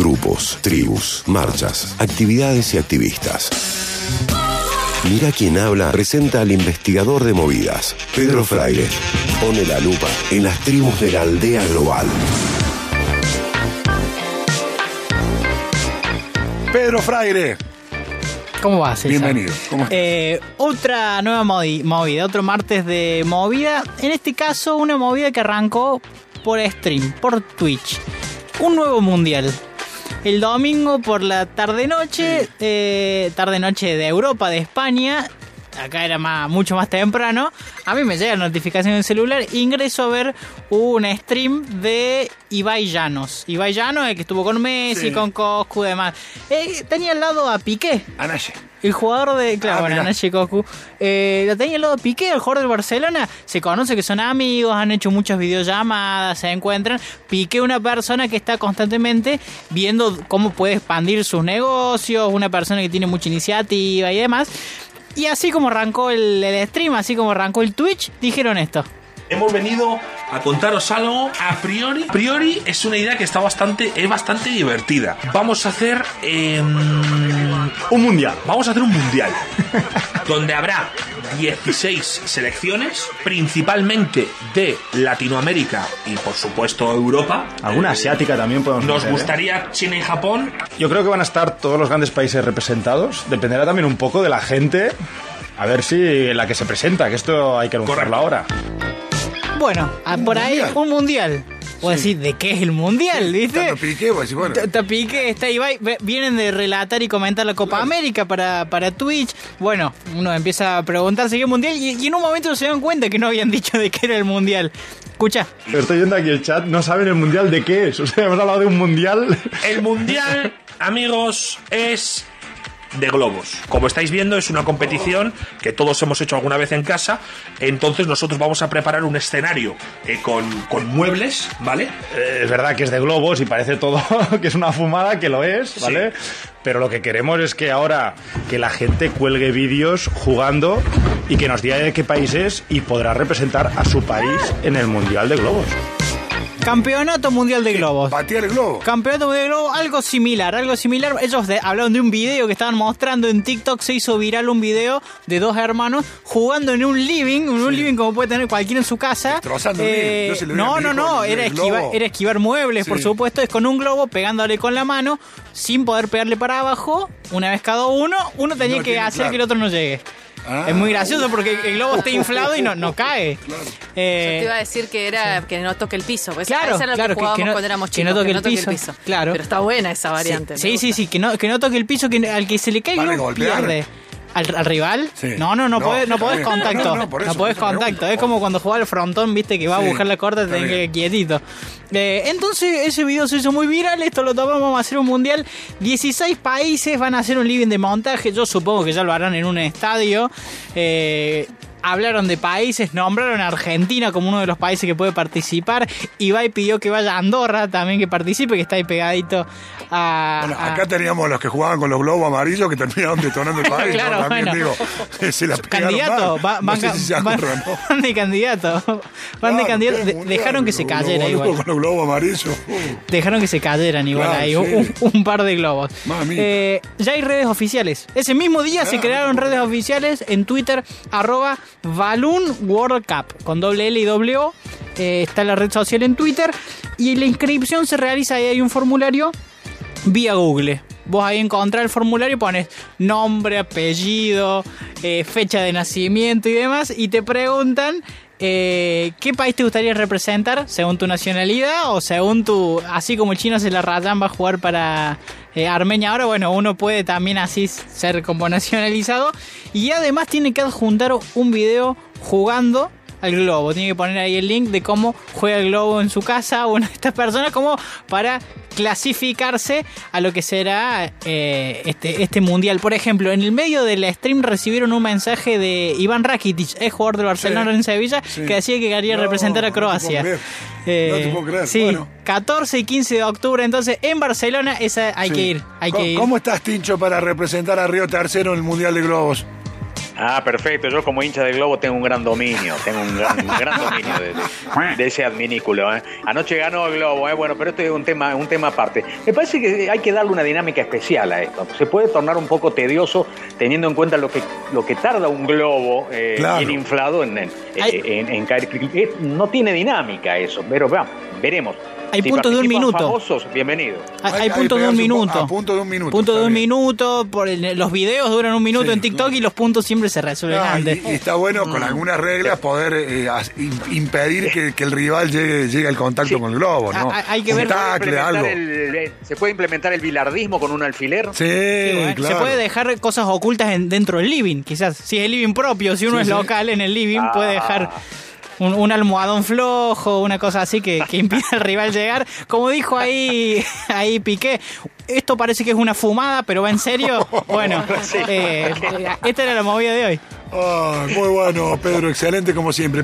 grupos, tribus, marchas, actividades y activistas. Mira quién habla presenta al investigador de movidas, Pedro Fraire. Pone la lupa en las tribus de la aldea global. Pedro Fraire, ¿Cómo va, César? bienvenido. ¿Cómo estás? Eh, otra nueva movi- movida, otro martes de movida. En este caso, una movida que arrancó por stream, por Twitch. Un nuevo mundial. El domingo por la tarde-noche, eh, tarde-noche de Europa, de España. Acá era más, mucho más temprano. A mí me llega la notificación en el celular. Ingreso a ver un stream de Ibai Llanos. Ibai Llanos, el que estuvo con Messi, Sí. con Coscu y demás. Eh, tenía al lado a Piqué. Anaye. El jugador de. Claro, Ah, bueno. Nashi Koku. Eh, lo tenía al lado de Piqué, el jugador del Barcelona. Se conoce que son amigos, han hecho muchas videollamadas, se encuentran. Piqué, una persona que está constantemente viendo cómo puede expandir sus negocios, una persona que tiene mucha iniciativa y demás. Y así como arrancó el, el stream, así como arrancó el Twitch, dijeron esto. Hemos venido a contaros algo a priori. A priori es una idea que está bastante, es bastante divertida. Vamos a hacer em, un mundial. Vamos a hacer un mundial donde habrá 16 selecciones, principalmente de Latinoamérica y por supuesto Europa. Alguna asiática también podemos Nos ¿eh? gustaría China y Japón. Yo creo que van a estar todos los grandes países representados. Dependerá también un poco de la gente. A ver si la que se presenta, que esto hay que anunciarlo ahora. Bueno, ah, por ahí, un mundial. Vos decís, ¿de qué es el mundial? ¿Viste? Tanto piqué, vos decís, bueno. T- te piqué, está Ibai. Vienen de relatar y comentar la Copa América para, para Twitch. Bueno, uno empieza a preguntarse qué mundial y, y en un momento se dan cuenta que no habían dicho de qué era el mundial. Escucha, Estoy viendo aquí el chat, no saben el mundial de qué es. O sea, hemos hablado de un mundial. El mundial, amigos, es de globos. Como estáis viendo, es una competición que todos hemos hecho alguna vez en casa. Entonces nosotros vamos a preparar un escenario eh, con, con muebles, ¿vale? Eh, es verdad que es de globos y parece todo que es una fumada, que lo es, ¿vale? Pero lo que queremos es que ahora que la gente cuelgue vídeos jugando y que nos diga de qué país es y podrá representar a su país en el mundial de globos. Campeonato mundial de globos. Batía el globo. Campeonato mundial de globos, algo similar, algo similar. Ellos de- hablaron de un video que estaban mostrando en TikTok. Se hizo viral un video de dos hermanos jugando en un living, un living como puede tener cualquiera en su casa. Eh. Yo se lo no, no, no, era esquivar, globo. era esquivar muebles, por supuesto. Es con un globo pegándole con la mano, sin poder pegarle para abajo. Una vez cada uno, uno tenía No que tiene- hacer claro. que el otro no llegue. Ah. es muy gracioso porque el globo está inflado y no, no cae. Eh, Yo te iba a decir que era que no toque el piso. Pues Claro, era lo claro, que que- no- cuando éramos que chicos. no toque el piso, claro. Pero está buena esa variante. Sí, sí, sí, que no, que no toque el piso, que al que se le caiga ¿Van a uno golpear? pierde. ¿Al, al rival? Sí. No, no, no, No, podés, no bien. contacto. No, No, eso, eso contacto. Es como cuando juega al frontón, viste, que va a buscar la corta, tenés que quietito. Eh, entonces, ese video se hizo muy viral. Esto lo tomamos, vamos a hacer un mundial. 16 países van a hacer un living de montaje. Yo supongo que ya lo harán en un estadio. Eh, Hablaron de países, nombraron a Argentina como uno de los países que puede participar. Ibai pidió que vaya a Andorra también que participe, que está ahí pegadito a. Bueno, a- acá teníamos los que jugaban con los globos amarillos que terminaron detonando el país. Claro, ¿no? También bueno. digo, se la pegaron candidato, mal. va- no van, sé si van- van de candidato. Van de candidato. De- mundial, dejaron que se cayera igual. Con los globos amarillos. Uh, Dejaron que se cayeran igual Claro, ahí. sí. Un, un par de globos. Eh, ya hay redes oficiales. Ese mismo día se crearon redes oficiales en Twitter, arroba Balloon World Cup, con doble L y doble O. Eh, está la red social en Twitter. Y la inscripción se realiza, ahí hay un formulario vía Google. Vos ahí encontrás el formulario, pones nombre, apellido, eh, fecha de nacimiento y demás, y te preguntan eh, qué país te gustaría representar según tu nacionalidad o según tu. Así como el chino se la rayan va a jugar para eh, Armenia ahora, bueno, uno puede también así ser como nacionalizado. Y además tiene que adjuntar un video jugando al globo. Tiene que poner ahí el link de cómo juega el globo en su casa una de estas personas, como para clasificarse a lo que será eh, este, este mundial. Por ejemplo, en el medio del stream recibieron un mensaje de Iván Rakitic, ex jugador del Barcelona Sí, en Sevilla, sí. que decía que quería No, representar a no Croacia. creer. Eh, No te puedo creer. Sí, Bueno. 14 y 15 de octubre, entonces en Barcelona esa hay que ir. Hay ¿Cómo, que ir. cómo estás, Tincho, para representar a Río Tercero en el Mundial de Globos? Ah, perfecto. Yo como hincha del globo tengo un gran dominio, tengo un gran, un gran dominio de, de- de ese adminículo. ¿eh? Anoche ganó el globo, ¿eh? bueno, pero esto es un tema, un tema aparte. Me parece que hay que darle una dinámica especial a esto. Se puede tornar un poco tedioso teniendo en cuenta lo que, lo que tarda un globo eh, Claro. bien inflado en, en- en caer. Eh, No tiene dinámica eso, pero vamos, veremos. Hay Si puntos de un minuto. famosos, bienvenido. Hay, Hay- hay hay puntos de un minuto. a punto de un minuto, Punto de un bien. minuto. Por el- los videos duran un minuto Sí, en TikTok y los puntos siempre se resuelven No, antes. y está bueno con algunas reglas poder eh, impedir que, que el rival llegue, llegue al contacto Sí. con el globo, ¿no? Ah, hay que Un ver- algo. el- eh, ¿Se puede implementar el bilardismo con un alfiler? Sí, Sí, bueno, claro. Se puede dejar cosas ocultas en- dentro del living, quizás. Si es el living propio, si uno Sí, es sí. local en el living, Ah. puede dejar un, un almohadón flojo, una cosa así que, que impida al rival llegar. Como dijo ahí, ahí Piqué, esto parece que es una fumada, pero va en serio. Bueno, eh, esta era la movida de hoy. Ah, muy bueno, Pedro, excelente como siempre.